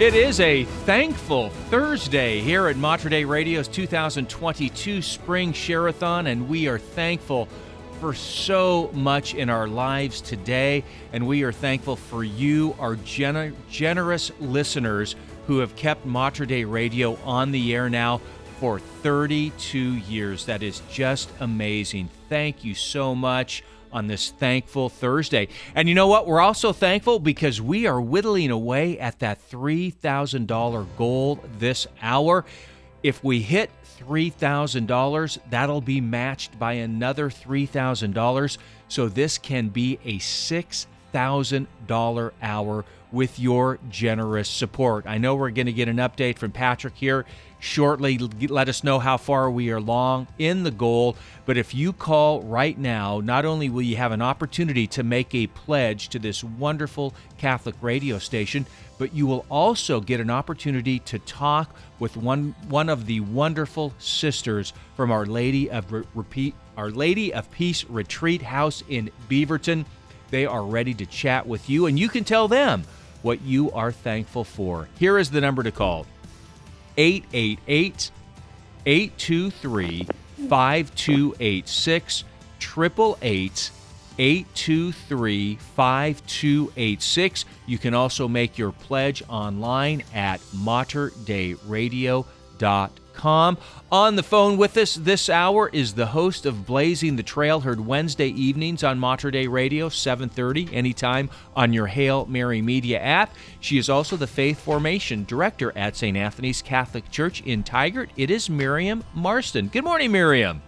It is a thankful Thursday here at Mater Dei Radio's 2022 Spring Share-a-thon, and we are thankful for so much in our lives today, and we are thankful for you, our gener- generous listeners who have kept Mater Dei Radio on the air now for 32 years. That is just amazing. Thank you so much on this thankful Thursday. And you know what? We're also thankful because we are whittling away at that $3,000 goal this hour. If we hit $3,000, that'll be matched by another $3,000. So this can be a $6,000 hour with your generous support. I know we're going to get an update from Patrick here shortly. Let us know how far we are along in the goal. But if you call right now, not only will you have an opportunity to make a pledge to this wonderful Catholic radio station, but you will also get an opportunity to talk with one one of the wonderful sisters from Our Lady of Re- Repeat Our Lady of Peace Retreat House in Beaverton. They are ready to chat with you and you can tell them what you are thankful for. Here is the number to call 888 823 5286 888 823 5286. You can also make your pledge online at on the phone with us this hour is the host of Blazing the Trail, heard Wednesday evenings on Mater Dei Radio, 7:30, anytime on your Hail Mary Media app. She is also the Faith Formation Director at St. Anthony's Catholic Church in Tigard. It is Miriam Marston. Good morning, Miriam.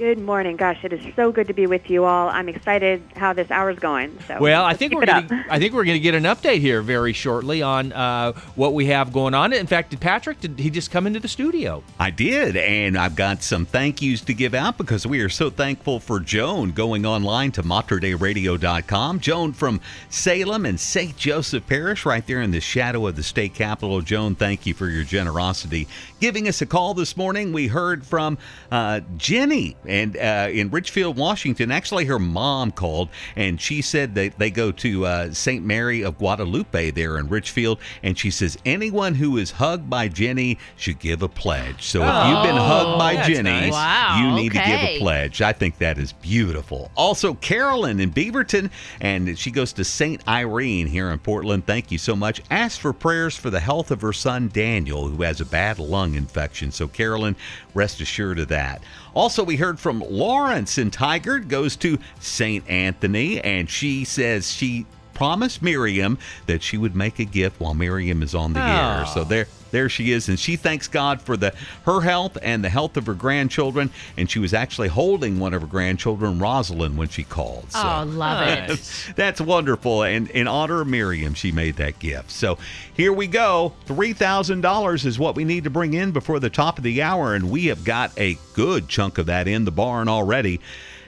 Good morning. Gosh, it is so good to be with you all. I'm excited how this hour's going. So well, I think we're gonna, I think we're going to get an update here very shortly on uh, what we have going on. In fact, did Patrick did he just come into the studio? I did, and I've got some thank yous to give out because we are so thankful for Joan going online to materdeiradio.com. Joan from Salem and St. Joseph Parish, right there in the shadow of the state capitol. Joan, thank you for your generosity. Giving us a call this morning, we heard from uh, Jenny and uh, in Richfield, Washington. Actually, her mom called and she said that they go to uh, St. Mary of Guadalupe there in Richfield, and she says anyone who is hugged by Jenny should give a pledge. So if you've been hugged by Jenny, nice. Wow, you need to give a pledge. I think that is beautiful. Also, Carolyn in Beaverton, and she goes to St. Irene here in Portland. Thank you so much. Ask for prayers for the health of her son Daniel, who has a bad lung infection. So, Carolyn, rest assured of that. Also, we heard from Lawrence in Tigard, goes to St. Anthony, and she says she promised Miriam that she would make a gift while Miriam is on the air. So there there she is and she thanks God for the her health and the health of her grandchildren and she was actually holding one of her grandchildren Rosalind when she called. So Oh, love it. That's wonderful. And in honor of Miriam, she made that gift. So here we go. $3,000 is what we need to bring in before the top of the hour. And we have got a good chunk of that in the barn already.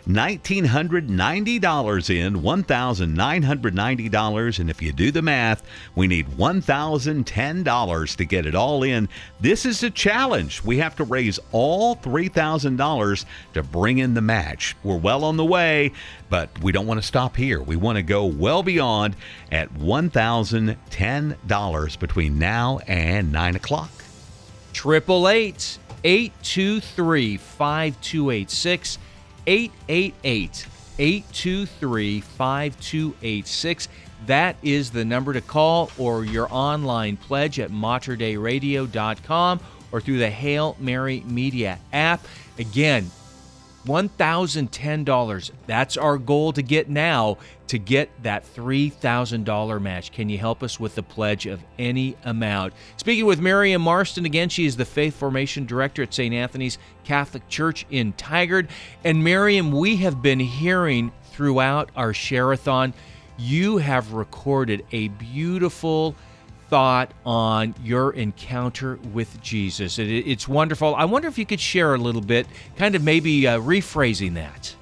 $1,990 in, $1,990. And if you do the math, we need $1,010 to get it all in. This is a challenge. We have to raise all $3,000 to bring in the match. We're well on the way, but we don't want to stop here. We want to go well beyond at $1,010 between now and 9 o'clock. 888 823 5286. 888 823 5286. That is the number to call or your online pledge at materdeiradio.com or through the Hail Mary Media app. Again, $1,010. That's our goal to get now to get that $3,000 match. Can you help us with the pledge of any amount? Speaking with Miriam Marston again, she is the Faith Formation Director at St. Anthony's Catholic Church in Tigard. And Miriam, we have been hearing throughout our share-a-thon, you have recorded a beautiful thought on your encounter with Jesus. It, it's wonderful. I wonder if you could share a little bit, kind of maybe uh, rephrasing that.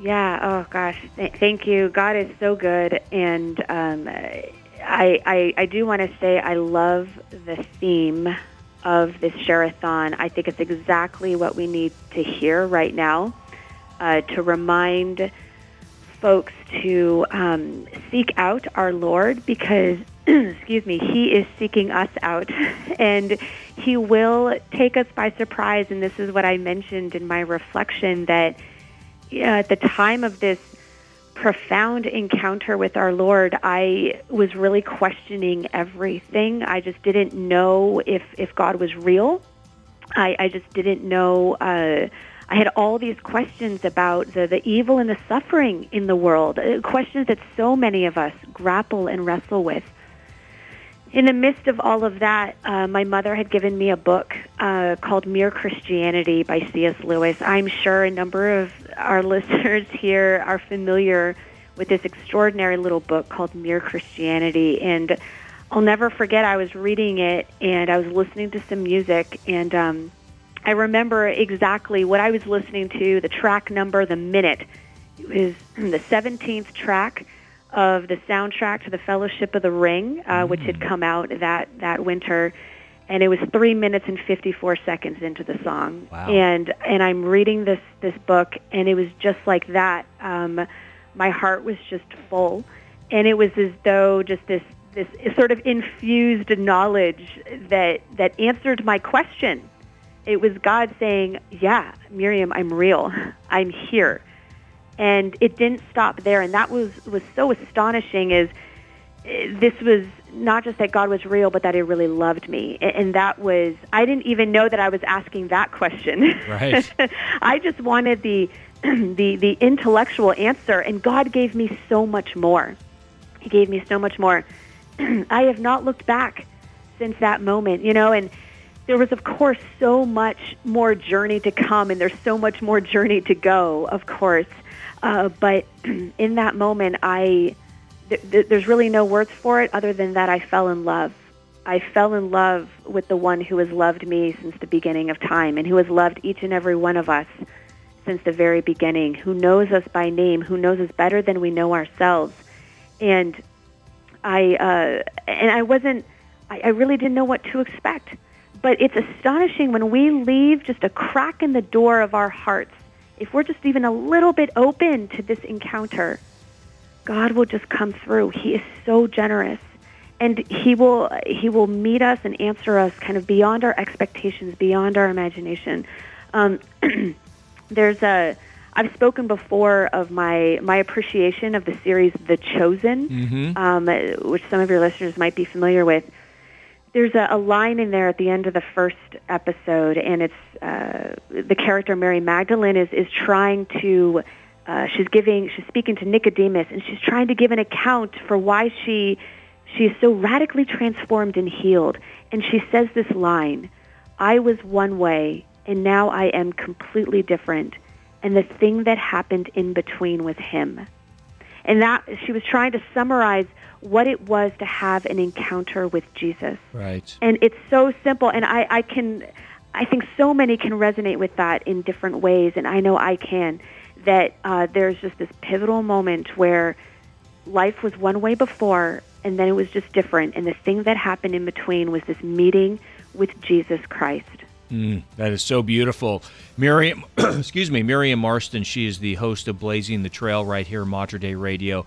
Yeah. Oh gosh. Th- thank you. God is so good, and um, I, I I do want to say I love the theme of this share-a-thon. I think it's exactly what we need to hear right now uh, to remind folks to um, seek out our Lord because excuse me, He is seeking us out, and He will take us by surprise. And this is what I mentioned in my reflection that at the time of this profound encounter with our Lord, I was really questioning everything. I just didn't know if if God was real. I, I just didn't know. Uh, I had all these questions about the, the evil and the suffering in the world, uh, questions that so many of us grapple and wrestle with in the midst of all of that, uh, my mother had given me a book uh, called Mere Christianity by C.S. Lewis. I'm sure a number of our listeners here are familiar with this extraordinary little book called Mere Christianity. And I'll never forget, I was reading it and I was listening to some music, and um, I remember exactly what I was listening to, the track number, the minute. It was the 17th track of the soundtrack to the Fellowship of the Ring, uh, which had mm. come out that that winter, and it was three minutes and fifty four seconds into the song. Wow. And and I'm reading this this book, and it was just like that. Um, my heart was just full, and it was as though just this this sort of infused knowledge that that answered my question. It was God saying, "Yeah, Miriam, I'm real. I'm here." And it didn't stop there. And that was was so astonishing is this was not just that God was real but that he really loved me. And that was I didn't even know that I was asking that question. Right. I just wanted the the the intellectual answer and God gave me so much more. He gave me so much more. I have not looked back since that moment you know and there was of course so much more journey to come and there's so much more journey to go of course uh, but in that moment, I th- th- there's really no words for it other than that I fell in love. I fell in love with the one who has loved me since the beginning of time and who has loved each and every one of us since the very beginning, who knows us by name, who knows us better than we know ourselves. And I uh, and I wasn't I, I really didn't know what to expect. But it's astonishing when we leave just a crack in the door of our hearts if we're just even a little bit open to this encounter, God will just come through. He is so generous. And he will he will meet us and answer us kind of beyond our expectations, beyond our imagination. Um, there's a I've spoken before of my my appreciation of the series The Chosen, mm-hmm. um, which some of your listeners might be familiar with there's a, a, line in there at the end of the first episode, and it's uh, the character Mary Magdalene is is trying to. Uh, she's giving, she's speaking to Nicodemus, and she's trying to give an account for why she she is so radically transformed and healed. And she says this line: "I was one way, and now I am completely different, and the thing that happened in between was Him." And that she was trying to summarize what it was to have an encounter with Jesus. Right. And it's so simple. And I, I can, I think so many can resonate with that in different ways. And I know I can. That uh, there's just this pivotal moment where life was one way before, and then it was just different. And the thing that happened in between was this meeting with Jesus Christ. Mm, that is so beautiful. Miriam, excuse me, Miriam Marston, she is the host of Blazing the Trail right here, Mater Dei Radio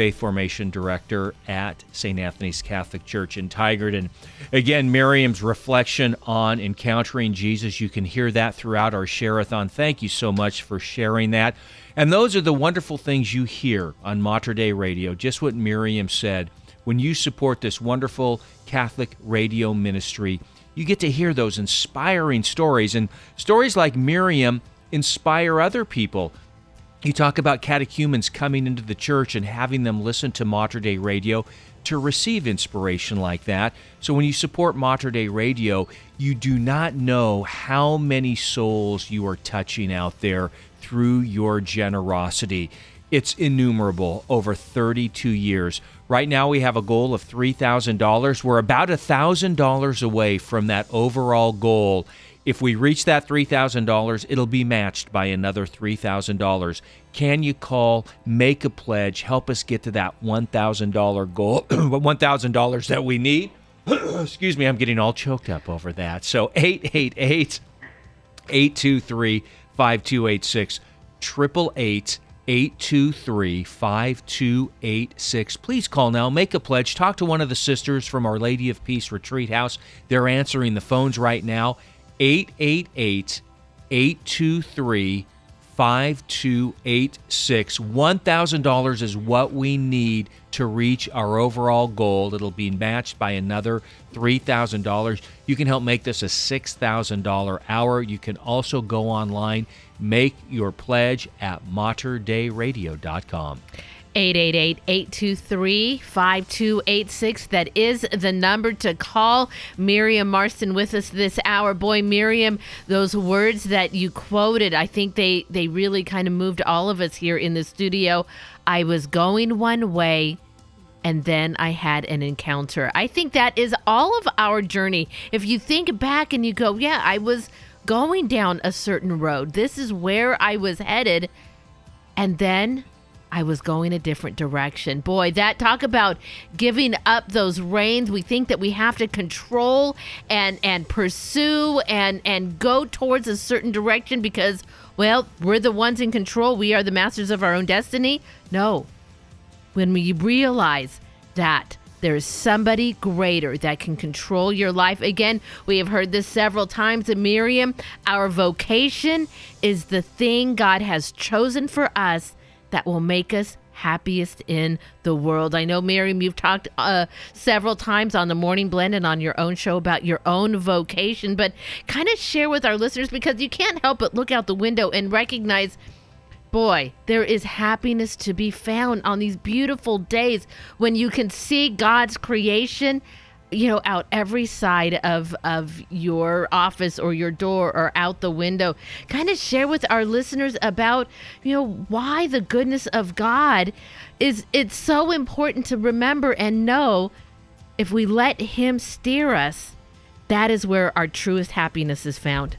faith formation director at St. Anthony's Catholic Church in Tigard. And again, Miriam's reflection on encountering Jesus, you can hear that throughout our Shareathon. Thank you so much for sharing that. And those are the wonderful things you hear on Mater Dei Radio, just what Miriam said. When you support this wonderful Catholic radio ministry, you get to hear those inspiring stories. And stories like Miriam inspire other people you talk about catechumens coming into the church and having them listen to Mater Dei Radio to receive inspiration like that. So when you support Mater Dei Radio, you do not know how many souls you are touching out there through your generosity. It's innumerable over 32 years. Right now, we have a goal of $3,000. We're about $1,000 away from that overall goal. If we reach that $3,000, it'll be matched by another $3,000. Can you call, make a pledge, help us get to that $1,000 goal, $1,000 that we need? Excuse me, I'm getting all choked up over that. So 888 823 5286, 888 823 5286. Please call now, make a pledge, talk to one of the sisters from Our Lady of Peace Retreat House. They're answering the phones right now. 888 823 5286. $1,000 is what we need to reach our overall goal. It'll be matched by another $3,000. You can help make this a $6,000 hour. You can also go online, make your pledge at materdeiradio.com. 888-823-5286. That is the number to call. Miriam marston with us this hour. Boy miriam those words that you quoted i think they they really kind of moved all of us here in the studio. I was going one way and then I had an encounter. I think that is all of our journey. If you think back and you go, yeah, I was going down a certain road, this is where I was headed, and then I was going a different direction. Boy, that talk about giving up those reins. We think that we have to control and and pursue and and go towards a certain direction because well, we're the ones in control. We are the masters of our own destiny. No. When we realize that there's somebody greater that can control your life. Again, we have heard this several times in Miriam. Our vocation is the thing God has chosen for us that will make us happiest in the world. I know, Miriam, you've talked uh, several times on the Morning Blend and on your own show about your own vocation, but kind of share with our listeners because you can't help but look out the window and recognize. Boy, there is happiness to be found on these beautiful days when you can see God's creation you know out every side of of your office or your door or out the window kind of share with our listeners about you know why the goodness of god is it's so important to remember and know if we let him steer us that is where our truest happiness is found.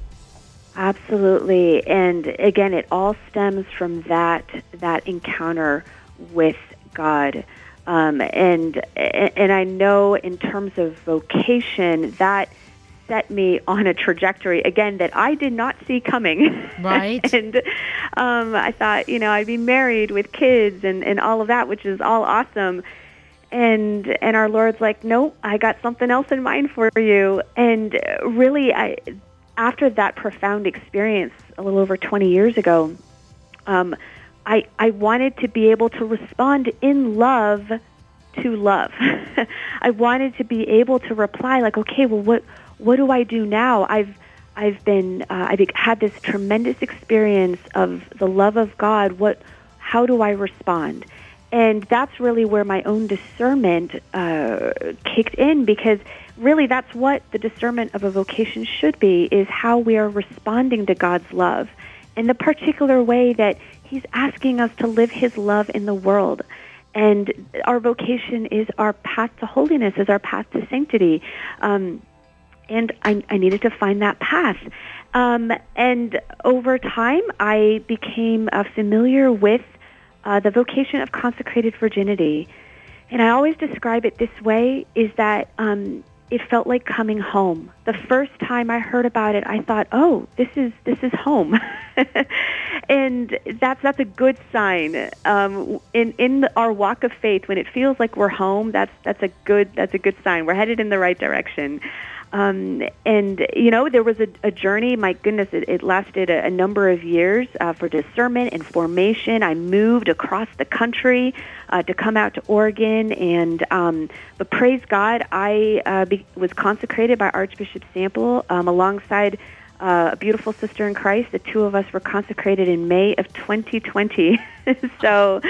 Absolutely. And again it all stems from that that encounter with god um, and and I know in terms of vocation that set me on a trajectory again that I did not see coming. Right. and um, I thought, you know, I'd be married with kids and and all of that, which is all awesome. And and our Lord's like, no, I got something else in mind for you. And really, I after that profound experience a little over 20 years ago. Um, I, I wanted to be able to respond in love to love. I wanted to be able to reply like, okay, well, what what do I do now? I've I've been uh, I've had this tremendous experience of the love of God. What how do I respond? And that's really where my own discernment uh, kicked in because really that's what the discernment of a vocation should be is how we are responding to God's love in the particular way that He's asking us to live His love in the world. And our vocation is our path to holiness, is our path to sanctity. Um, and I, I, needed to find that path. Um, and over time, I became uh, familiar with uh, the vocation of consecrated virginity. And I always describe it this way: is that um, it felt like coming home. The first time I heard about it, I thought, "Oh, this is this is home," and that's that's a good sign. Um, in in our walk of faith, when it feels like we're home, that's that's a good that's a good sign. We're headed in the right direction. Um, and you know, there was a, a journey. My goodness, it, it lasted a, a number of years uh, for discernment and formation. I moved across the country uh, to come out to Oregon, and um, but praise God, I uh, be, was consecrated by Archbishop Sample um, alongside. Uh, a beautiful sister in Christ. The two of us were consecrated in May of 2020. so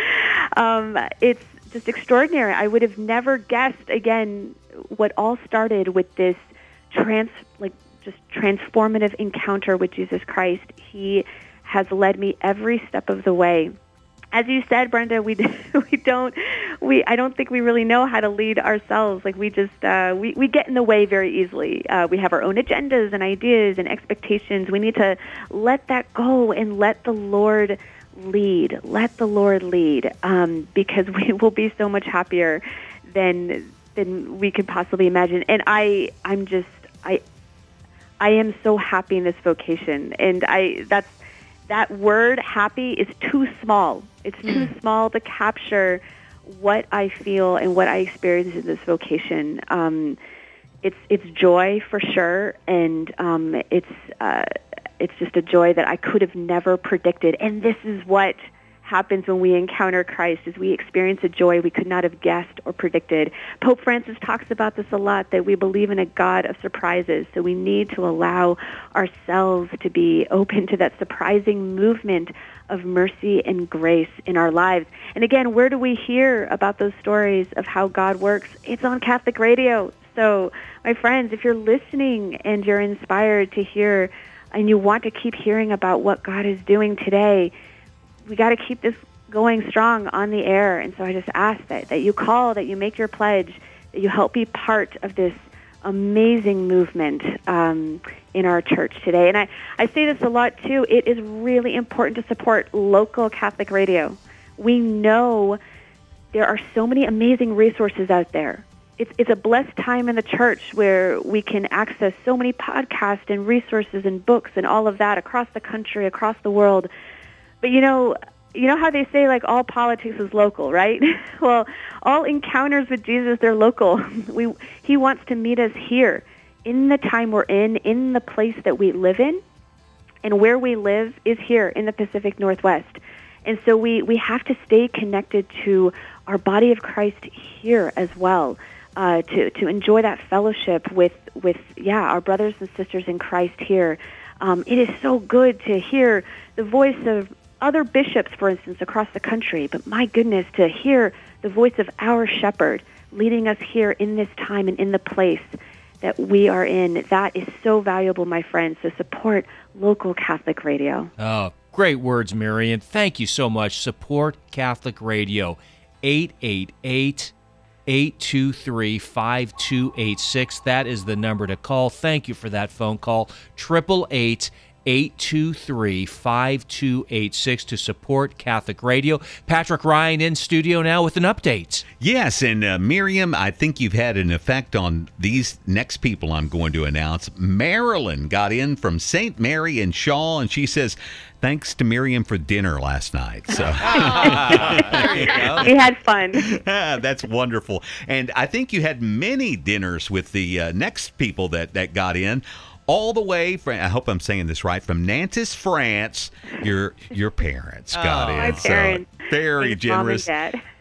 um, it's just extraordinary. I would have never guessed, again, what all started with this trans like just transformative encounter with Jesus Christ. He has led me every step of the way. As you said, Brenda, we we don't we I don't think we really know how to lead ourselves. Like we just uh, we we get in the way very easily. Uh, we have our own agendas and ideas and expectations. We need to let that go and let the Lord lead. Let the Lord lead, um, because we will be so much happier than than we could possibly imagine. And I I'm just I I am so happy in this vocation, and I that's that word happy is too small. It's too mm. small to capture what I feel and what I experience in this vocation. Um, it's it's joy for sure, and um, it's uh, it's just a joy that I could have never predicted. And this is what happens when we encounter Christ is we experience a joy we could not have guessed or predicted. Pope Francis talks about this a lot that we believe in a God of surprises. So we need to allow ourselves to be open to that surprising movement of mercy and grace in our lives. And again, where do we hear about those stories of how God works? It's on Catholic radio. So, my friends, if you're listening and you're inspired to hear and you want to keep hearing about what God is doing today, we got to keep this going strong on the air. And so I just ask that, that you call, that you make your pledge, that you help be part of this amazing movement um, in our church today. And I, I say this a lot too. It is really important to support local Catholic radio. We know there are so many amazing resources out there. It's, it's a blessed time in the church where we can access so many podcasts and resources and books and all of that across the country, across the world. But you know, you know how they say like all politics is local, right? well, all encounters with Jesus they're local. we he wants to meet us here in the time we're in, in the place that we live in. And where we live is here in the Pacific Northwest. And so we, we have to stay connected to our body of Christ here as well, uh, to, to enjoy that fellowship with, with, yeah, our brothers and sisters in Christ here. Um, it is so good to hear the voice of other bishops, for instance, across the country, but my goodness, to hear the voice of our shepherd leading us here in this time and in the place that we are in, that is so valuable, my friends. So support local Catholic radio. Oh, great words, Marion. Thank you so much. Support Catholic radio. 888 823 5286. That is the number to call. Thank you for that phone call. 888 823 5286 to support Catholic Radio. Patrick Ryan in studio now with an update. Yes, and uh, Miriam, I think you've had an effect on these next people I'm going to announce. Marilyn got in from St. Mary and Shaw, and she says, Thanks to Miriam for dinner last night. So we had fun. That's wonderful. And I think you had many dinners with the uh, next people that, that got in all the way from I hope I'm saying this right from Nantes, France. Your your parents got oh, in. My parents. So very generous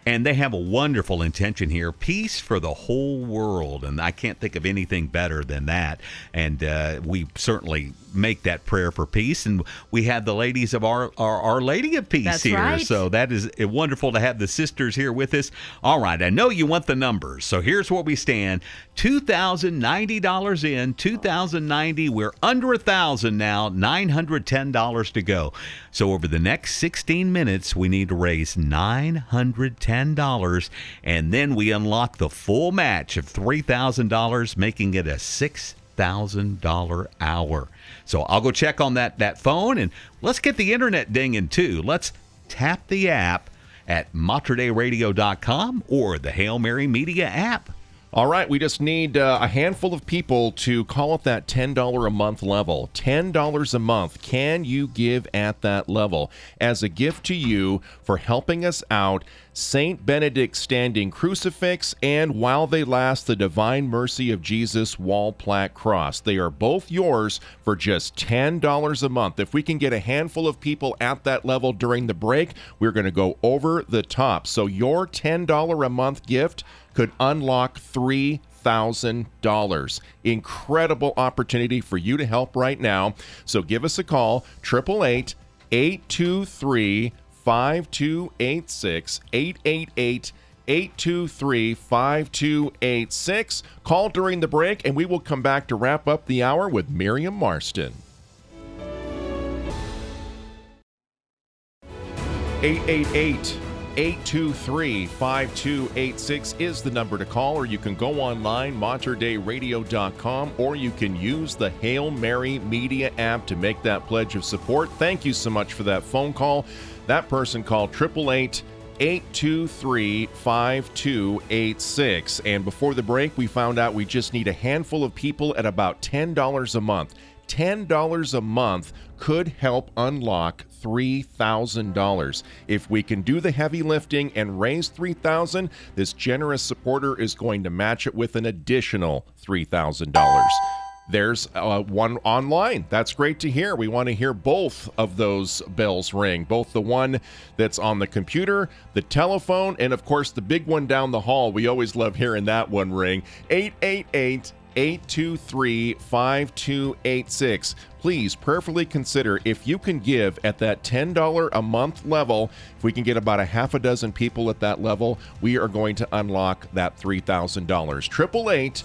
and they have a wonderful intention here. Peace for the whole world. And i can't think of anything better than that. And uh, we certainly make that prayer for peace. And we have the ladies of our our, our lady of peace That's here. right. so that is wonderful to have the sisters here with us. All right. I know you want the numbers. So here's where we stand. $2090 in 2090 we're under a thousand now $910 to go. So over the next 16 minutes we need to raise 910 $10, and then we unlock the full match of $3,000, making it a $6,000 hour. So I'll go check on that, that phone, and let's get the internet dinging too. Let's tap the app at materdeiradio.com or the Hail Mary Media app. All right, we just need uh, a handful of people to call up that $10 a month level. $10 a month. Can you give at that level as a gift to you for helping us out? Saint Benedict Standing Crucifix and While They Last, the Divine Mercy of Jesus Wall Plaque Cross. They are both yours for just $10 a month. If we can get a handful of people at that level during the break, we're going to go over the top. So your $10 a month gift could unlock three thousand dollars. Incredible opportunity for you to help right now. So give us a call, 888 823 5286 888 823 5286. Call during the break, and we will come back to wrap up the hour with Miriam Marston. 888 823 5286 is the number to call, or you can go online, materdeiradio.com, or you can use the Hail Mary Media app to make that pledge of support. Thank you so much for that phone call. That person called 888 823 5286. And before the break, we found out we just need a handful of people at about $10 a month. $10 a month could help unlock $3,000. If we can do the heavy lifting and raise 3000, this generous supporter is going to match it with an additional $3,000 there's uh, one online. That's great to hear. We want to hear both of those bells ring, both the one that's on the computer, the telephone, and of course the big one down the hall. We always love hearing that one ring. 888 823 5286. Please prayerfully consider if you can give at that $10 a month level. If we can get about a half a dozen people at that level, we are going to unlock that $3,000. 888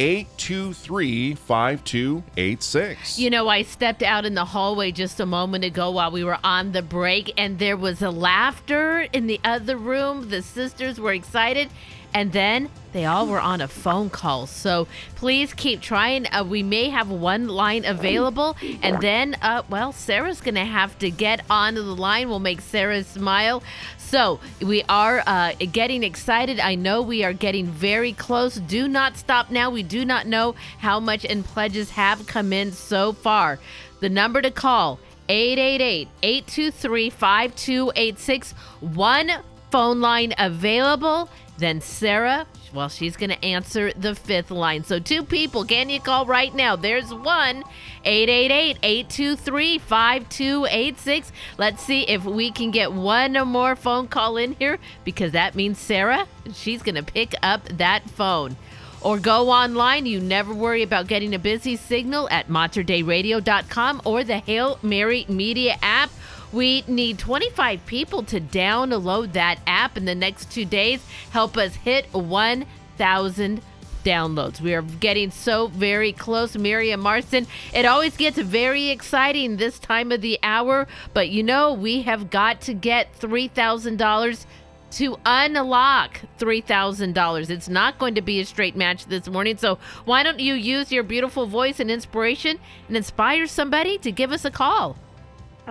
823 5286. You know, I stepped out in the hallway just a moment ago while we were on the break, and there was a laughter in the other room. The sisters were excited, and then they all were on a phone call. So please keep trying. Uh, we may have one line available, and then, uh, well, Sarah's going to have to get onto the line. We'll make Sarah smile. So we are uh, getting excited. I know we are getting very close. Do not stop now. We do not know how much in pledges have come in so far. The number to call 888 823 5286. One phone line available. Then Sarah, well, she's going to answer the fifth line. So, two people, can you call right now? There's one 888 823 5286. Let's see if we can get one more phone call in here because that means Sarah, she's going to pick up that phone. Or go online. You never worry about getting a busy signal at materdeiradio.com or the Hail Mary Media app. We need 25 people to download that app in the next two days. Help us hit 1,000 downloads. We are getting so very close, Miriam Marston. It always gets very exciting this time of the hour, but you know, we have got to get $3,000 to unlock $3,000. It's not going to be a straight match this morning. So, why don't you use your beautiful voice and inspiration and inspire somebody to give us a call?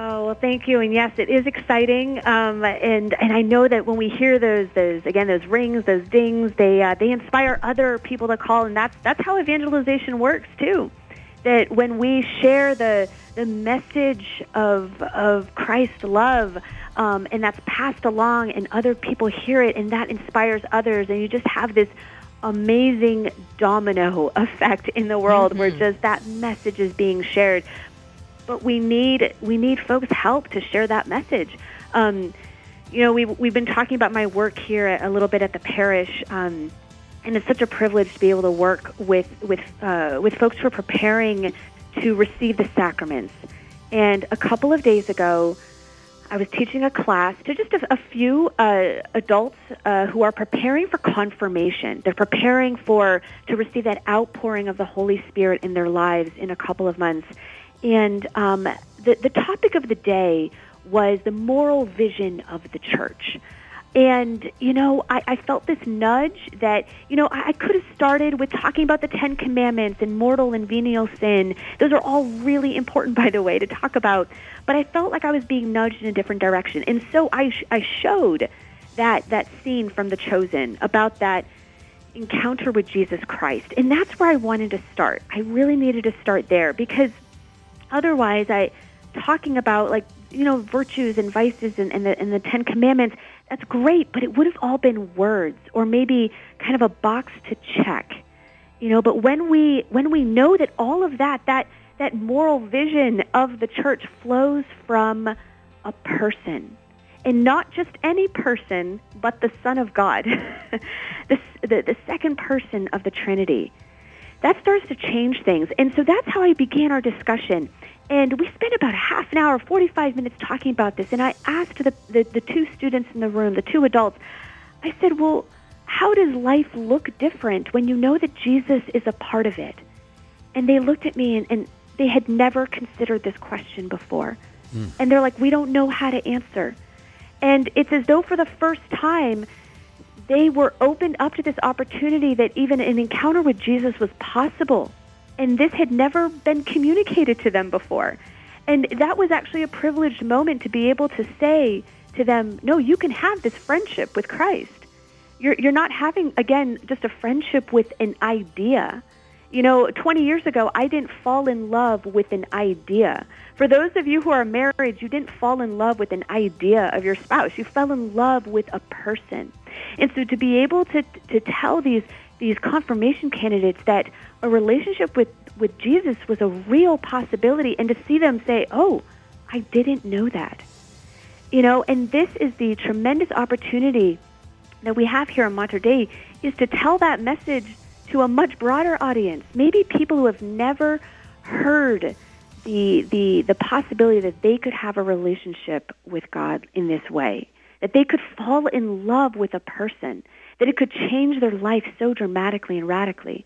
Oh well, thank you. And yes, it is exciting. Um, and and I know that when we hear those those again those rings, those dings, they uh, they inspire other people to call, and that's that's how evangelization works too. That when we share the the message of of Christ's love, um, and that's passed along, and other people hear it, and that inspires others, and you just have this amazing domino effect in the world mm-hmm. where just that message is being shared but we need we need folks' help to share that message. Um, you know, we've we've been talking about my work here a little bit at the parish, um, and it's such a privilege to be able to work with with uh, with folks who are preparing to receive the sacraments. And a couple of days ago, I was teaching a class to just a, a few uh, adults uh, who are preparing for confirmation. They're preparing for to receive that outpouring of the Holy Spirit in their lives in a couple of months. And um, the, the topic of the day was the moral vision of the church. And, you know, I, I felt this nudge that, you know, I, I could have started with talking about the Ten Commandments and mortal and venial sin. Those are all really important, by the way, to talk about. But I felt like I was being nudged in a different direction. And so I, sh- I showed that, that scene from The Chosen about that encounter with Jesus Christ. And that's where I wanted to start. I really needed to start there because – Otherwise, I talking about like you know virtues and vices and, and the and the Ten Commandments. That's great, but it would have all been words or maybe kind of a box to check. You know, but when we when we know that all of that that that moral vision of the church flows from a person and not just any person, but the Son of God, the, the, the second person of the Trinity that starts to change things. And so that's how I began our discussion. And we spent about a half an hour, 45 minutes talking about this. And I asked the, the, the two students in the room, the two adults, I said, well, how does life look different when you know that Jesus is a part of it? And they looked at me and, and they had never considered this question before. Mm. And they're like, we don't know how to answer. And it's as though for the first time, they were opened up to this opportunity that even an encounter with Jesus was possible. And this had never been communicated to them before. And that was actually a privileged moment to be able to say to them, no, you can have this friendship with Christ. You're, you're not having, again, just a friendship with an idea. You know, 20 years ago, I didn't fall in love with an idea. For those of you who are married, you didn't fall in love with an idea of your spouse. You fell in love with a person. And so to be able to, to tell these, these confirmation candidates that a relationship with, with Jesus was a real possibility and to see them say, oh, I didn't know that. You know, and this is the tremendous opportunity that we have here in Mater Dei is to tell that message to a much broader audience. Maybe people who have never heard the the the possibility that they could have a relationship with God in this way, that they could fall in love with a person, that it could change their life so dramatically and radically.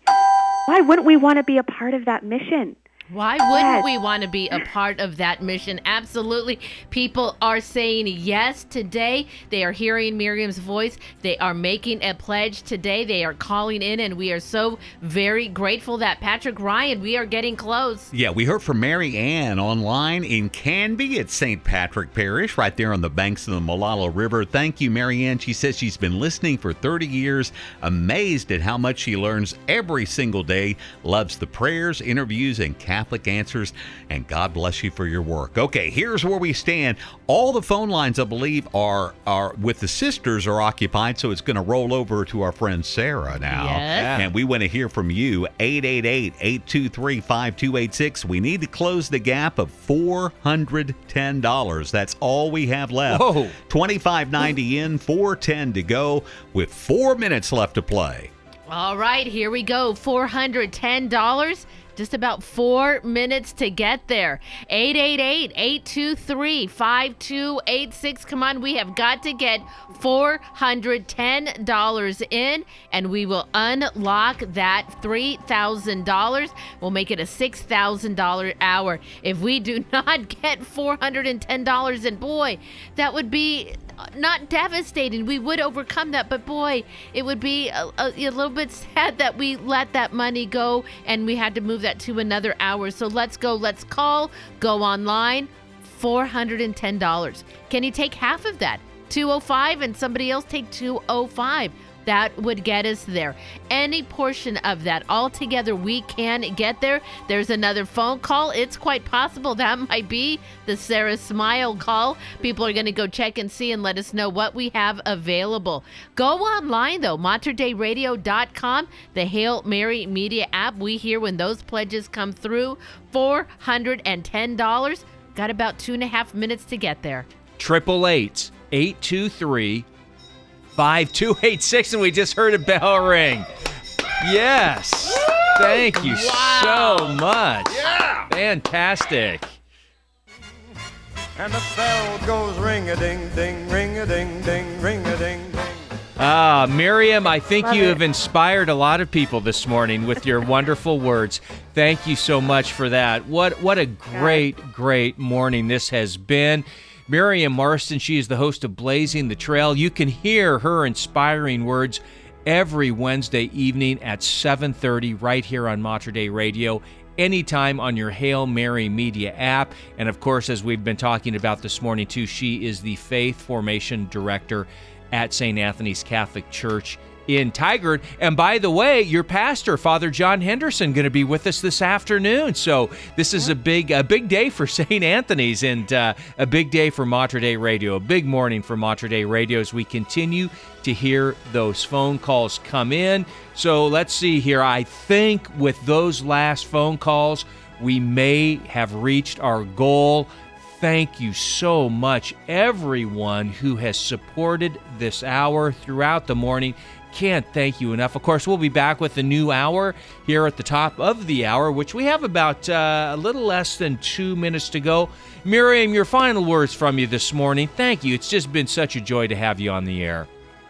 Why wouldn't we want to be a part of that mission? Why wouldn't we want to be a part of that mission? Absolutely. People are saying yes today. They are hearing Miriam's voice. They are making a pledge today. They are calling in, and we are so very grateful that Patrick Ryan, we are getting close. Yeah, we heard from Mary Ann online in Canby at St. Patrick Parish, right there on the banks of the Molalla River. Thank you, Mary Ann. She says she's been listening for 30 years, amazed at how much she learns every single day, loves the prayers, interviews, and Catholic answers, and God bless you for your work. Okay, here's where we stand. All the phone lines, I believe, are are with the sisters are occupied, so it's going to roll over to our friend Sarah now. Yes. And we want to hear from you. 888-823-5286. We need to close the gap of $410. That's all we have left. Whoa. 25.90 in, 410 to go with 4 minutes left to play. All right, here we go. $410. Just about four minutes to get there. 888 823 5286. Come on, we have got to get $410 in, and we will unlock that $3,000. We'll make it a $6,000 hour. If we do not get $410, and boy, that would be not devastating. We would overcome that, but boy, it would be a, a, a, little bit sad that we let that money go and we had to move that to another hour. So let's go. Let's call. Go online. Four hundred and ten dollars. Can you take half of that? Two oh five, and somebody else take two oh five. That would get us there. Any portion of that altogether, we can get there. There's another phone call. It's quite possible that might be the Sarah Smile call. People are going to go check and see and let us know what we have available. Go online, though, materdeiradio.com, the Hail Mary Media app. We hear when those pledges come through. $410. Got about two and a half minutes to get there. Triple eight eight two three 5286, and we just heard a bell ring. Yes. Thank you Wow. so much. Yeah. Fantastic. And the bell goes ring a ding ding, ring a ding ding, ring a ding ding. Ah, Miriam, I think Love you it. have inspired a lot of people this morning with your wonderful words. Thank you so much for that. What what a great, great morning this has been. Miriam Marston, she is the host of Blazing the Trail. You can hear her inspiring words every Wednesday evening at 7:30 right here on Mater Dei Radio. Anytime on your Hail Mary Media app. And of course, as we've been talking about this morning too, she is the Faith Formation Director at St. Anthony's Catholic Church in Tigard. And by the way, your pastor, Father John Henderson, going to be with us this afternoon. So this is a big, a big day for St. Anthony's and uh, a big day for Mater Dei Radio. A big morning for Mater Dei Radio as we continue to hear those phone calls come in. So let's see here. I think with those last phone calls, we may have reached our goal thank you so much, everyone who has supported this hour throughout the morning. Can't thank you enough. Of course, we'll be back with a new hour here at the top of the hour, which we have about uh, a little less than two minutes to go. Miriam, your final words from you this morning. Thank you. It's just been such a joy to have you on the air.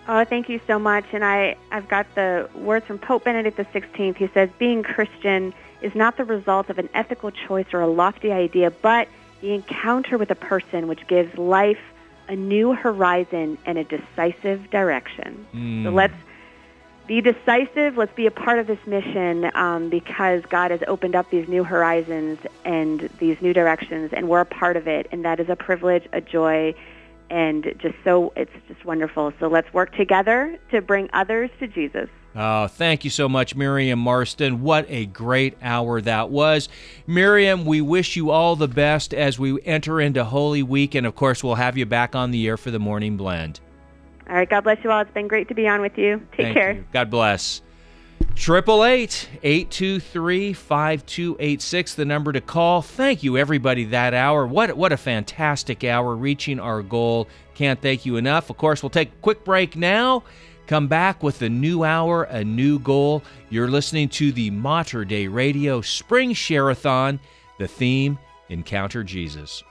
Oh, thank you so much. And I, I've got the words from Pope Benedict XVI. He says, Being Christian is not the result of an ethical choice or a lofty idea, but the encounter with a person which gives life a new horizon and a decisive direction. So let's be decisive. Let's be a part of this mission um, because God has opened up these new horizons and these new directions, and we're a part of it. And that is a privilege, a joy, and just so it's just wonderful. So let's work together to bring others to Jesus. Oh, thank you so much, Miriam Marston. What a great hour that was. Miriam, we wish you all the best as we enter into Holy Week. And of course, we'll have you back on the air for the morning blend. All right. God bless you all. It's been great to be on with you. Take Thank care. you. God bless. Triple eight eight two three five two eight six, the number to call. Thank you, everybody, that hour. What what a fantastic hour, reaching our goal. Can't thank you enough. Of course, we'll take a quick break now. Come back with a new hour, a new goal. You're listening to the Mater Dei Radio Spring Share-a-thon. The theme: Encounter Jesus.